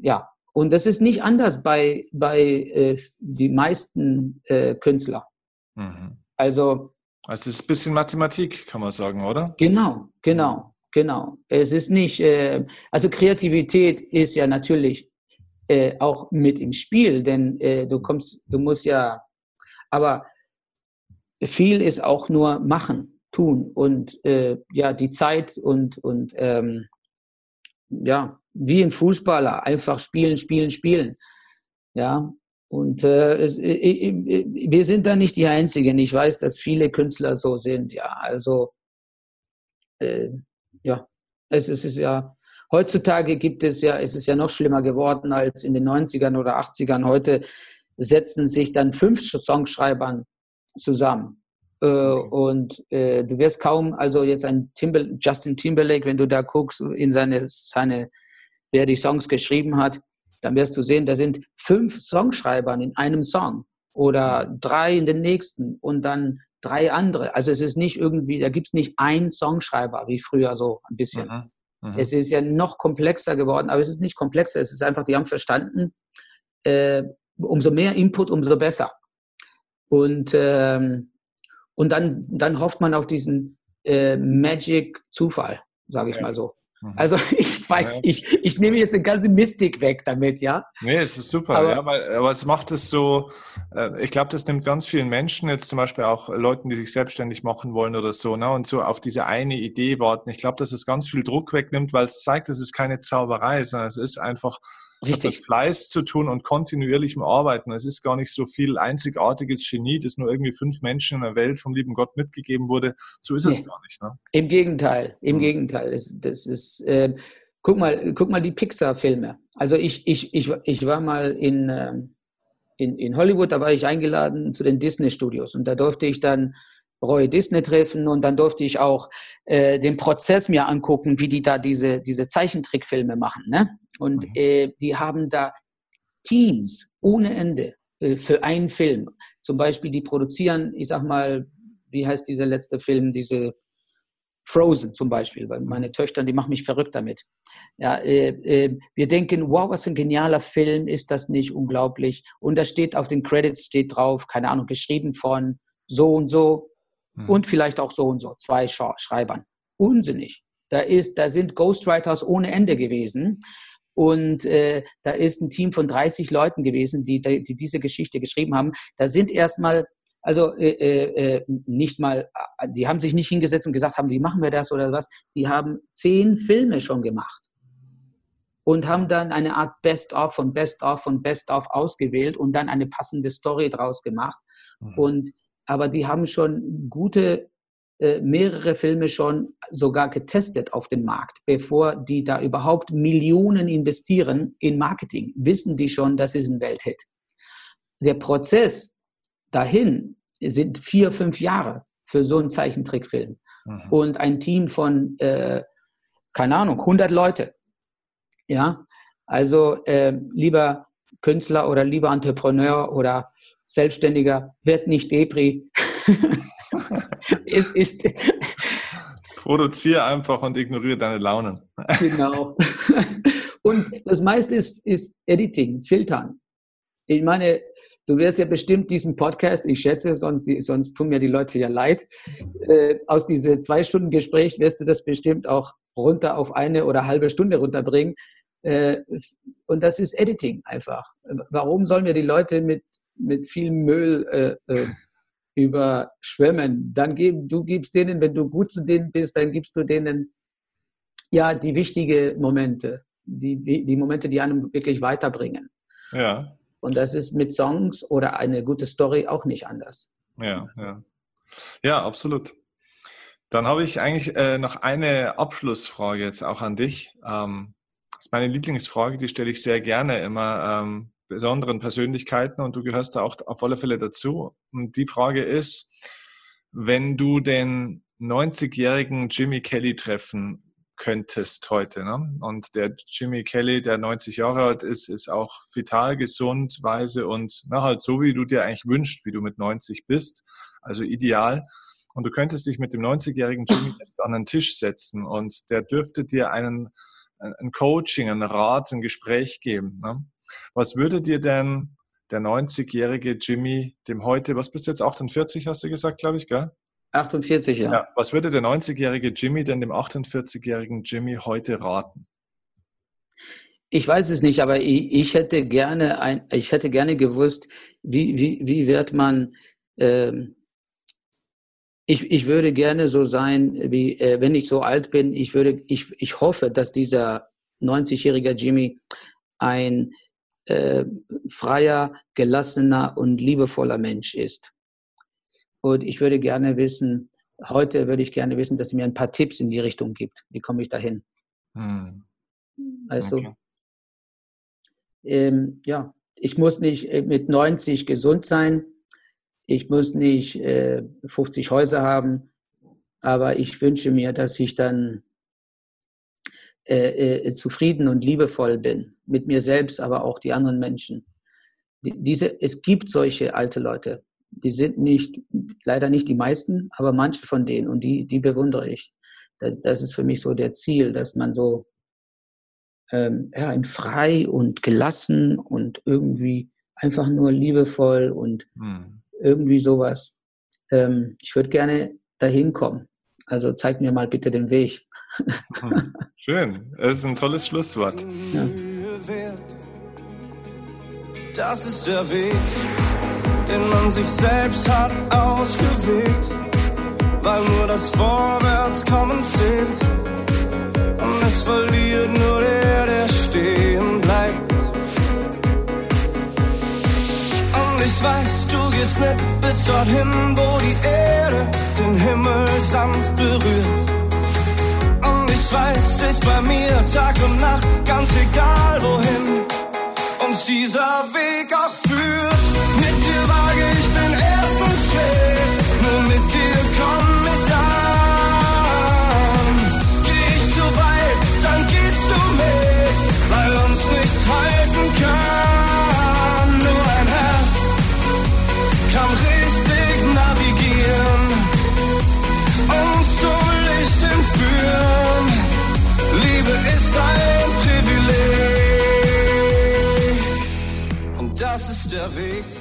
ja, und das ist nicht anders bei, bei äh, die meisten äh, Künstler. Mhm. Also, also es ist ein bisschen Mathematik, kann man sagen, oder? Genau, genau, genau. Es ist nicht, äh, also Kreativität ist ja natürlich äh, auch mit im Spiel, denn äh, du kommst, du musst ja aber viel ist auch nur machen, tun und äh, ja, die Zeit und, und ähm, ja, wie ein Fußballer, einfach spielen, spielen, spielen. Ja, und äh, es, äh, äh, wir sind da nicht die Einzigen. Ich weiß, dass viele Künstler so sind. Ja, also äh, ja, es, es ist ja heutzutage gibt es ja, es ist ja noch schlimmer geworden als in den 90ern oder 80ern. Heute setzen sich dann fünf Songschreibern zusammen. Äh, und äh, du wirst kaum, also jetzt ein Timber, Justin Timberlake, wenn du da guckst in seine, seine, wer die Songs geschrieben hat, dann wirst du sehen, da sind fünf Songschreiber in einem Song oder drei in den nächsten und dann drei andere. Also es ist nicht irgendwie, da gibt es nicht einen Songschreiber wie früher so ein bisschen. Mhm. Mhm. Es ist ja noch komplexer geworden, aber es ist nicht komplexer, es ist einfach, die haben verstanden, äh, umso mehr Input, umso besser. Und, ähm, und dann, dann hofft man auf diesen äh, Magic-Zufall, sage ich ja. mal so. Mhm. Also ich weiß, ja. ich, ich nehme jetzt eine ganze Mystik weg damit, ja. Nee, es ist super, aber, ja, weil, aber es macht es so, äh, ich glaube, das nimmt ganz vielen Menschen, jetzt zum Beispiel auch Leuten, die sich selbstständig machen wollen oder so, ne, und so auf diese eine Idee warten. Ich glaube, dass es ganz viel Druck wegnimmt, weil es zeigt, es ist keine Zauberei, sondern es ist einfach Richtig. mit Fleiß zu tun und kontinuierlichem Arbeiten. Es ist gar nicht so viel einzigartiges Genie, das nur irgendwie fünf Menschen in der Welt vom lieben Gott mitgegeben wurde. So ist nee. es gar nicht. Ne? Im Gegenteil, im mhm. Gegenteil. Das, das ist, äh, guck mal, guck mal die Pixar-Filme. Also ich, ich, ich, ich war mal in, äh, in, in Hollywood, da war ich eingeladen zu den Disney-Studios und da durfte ich dann Roy Disney treffen und dann durfte ich auch äh, den Prozess mir angucken, wie die da diese, diese Zeichentrickfilme machen. Ne? Und mhm. äh, die haben da Teams ohne Ende äh, für einen Film. Zum Beispiel, die produzieren, ich sag mal, wie heißt dieser letzte Film, diese Frozen zum Beispiel, weil meine Töchter, die machen mich verrückt damit. Ja, äh, äh, wir denken, wow, was für ein genialer Film, ist das nicht unglaublich? Und da steht auf den Credits steht drauf, keine Ahnung, geschrieben von so und so, Mhm. Und vielleicht auch so und so, zwei Schreibern. Unsinnig. Da, ist, da sind Ghostwriters ohne Ende gewesen. Und äh, da ist ein Team von 30 Leuten gewesen, die, die diese Geschichte geschrieben haben. Da sind erstmal, also äh, äh, äh nicht mal, äh, die haben sich nicht hingesetzt und gesagt haben, wie machen wir das oder was. Die haben zehn Filme schon gemacht und haben dann eine Art Best-of von Best-of von Best-of ausgewählt und dann eine passende Story draus gemacht. Mhm. Und aber die haben schon gute, äh, mehrere Filme schon sogar getestet auf dem Markt. Bevor die da überhaupt Millionen investieren in Marketing, wissen die schon, das ist ein Welthit. Der Prozess dahin sind vier, fünf Jahre für so einen Zeichentrickfilm. Mhm. Und ein Team von, äh, keine Ahnung, 100 Leute. Ja, also äh, lieber Künstler oder lieber Entrepreneur oder Selbstständiger, wird nicht Depri. es ist. Produziere einfach und ignoriere deine Launen. genau. Und das meiste ist, ist Editing, Filtern. Ich meine, du wirst ja bestimmt diesen Podcast, ich schätze, sonst, sonst tun mir die Leute ja leid, äh, aus diesem zwei Stunden Gespräch wirst du das bestimmt auch runter auf eine oder halbe Stunde runterbringen. Äh, und das ist Editing einfach. Warum sollen wir die Leute mit, mit viel Müll äh, äh, überschwemmen? Dann geben, du gibst denen, wenn du gut zu denen bist, dann gibst du denen ja die wichtigen Momente, die, die Momente, die einem wirklich weiterbringen. Ja. Und das ist mit Songs oder eine gute Story auch nicht anders. Ja, ja. Ja, absolut. Dann habe ich eigentlich äh, noch eine Abschlussfrage jetzt auch an dich. Ähm, das ist meine Lieblingsfrage, die stelle ich sehr gerne immer ähm, besonderen Persönlichkeiten und du gehörst da auch auf alle Fälle dazu. Und die Frage ist, wenn du den 90-jährigen Jimmy Kelly treffen könntest heute. Ne? Und der Jimmy Kelly, der 90 Jahre alt ist, ist auch vital, gesund, weise und na, halt so, wie du dir eigentlich wünschst, wie du mit 90 bist. Also ideal. Und du könntest dich mit dem 90-jährigen Jimmy jetzt an den Tisch setzen und der dürfte dir einen, ein Coaching, einen Rat, ein Gespräch geben. Ne? Was würde dir denn der 90-jährige Jimmy, dem heute, was bist du jetzt, 48 hast du gesagt, glaube ich, gell? 48, ja. ja. Was würde der 90-jährige Jimmy denn dem 48-jährigen Jimmy heute raten? Ich weiß es nicht, aber ich, ich, hätte gerne ein, ich hätte gerne gewusst, wie, wie, wie wird man, ähm, ich, ich würde gerne so sein, wie, äh, wenn ich so alt bin, ich würde, ich, ich hoffe, dass dieser 90-jährige Jimmy ein äh, freier, gelassener und liebevoller Mensch ist. Und ich würde gerne wissen, heute würde ich gerne wissen, dass sie mir ein paar Tipps in die Richtung gibt. Wie komme ich dahin? Hm. Also, okay. ähm, ja, ich muss nicht äh, mit 90 gesund sein. Ich muss nicht äh, 50 Häuser haben. Aber ich wünsche mir, dass ich dann äh, äh, zufrieden und liebevoll bin. Mit mir selbst, aber auch die anderen Menschen. Die, diese, es gibt solche alte Leute die sind nicht, leider nicht die meisten, aber manche von denen und die, die bewundere ich. Das, das ist für mich so der Ziel, dass man so ähm, ja, frei und gelassen und irgendwie einfach nur liebevoll und hm. irgendwie sowas. Ähm, ich würde gerne dahin kommen. Also zeig mir mal bitte den Weg. Schön, das ist ein tolles Schlusswort. Ja. Das ist der Weg den man sich selbst hat ausgewählt, weil nur das Vorwärtskommen zählt. Und es verliert nur der, der stehen bleibt. Und ich weiß, du gehst mit bis dorthin, wo die Erde den Himmel sanft berührt weißt, ist bei mir Tag und Nacht, ganz egal wohin uns dieser Weg auch führt. Mit dir wage ich den ersten Schritt, nur mit dir komm ich an. Geh ich zu weit, dann gehst du mit, weil uns nichts halten kann. Mississippi.